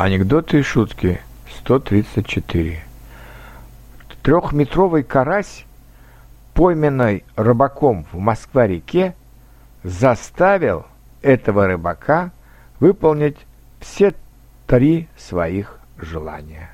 Анекдоты и шутки 134. Трехметровый карась, пойманный рыбаком в Москва-реке, заставил этого рыбака выполнить все три своих желания.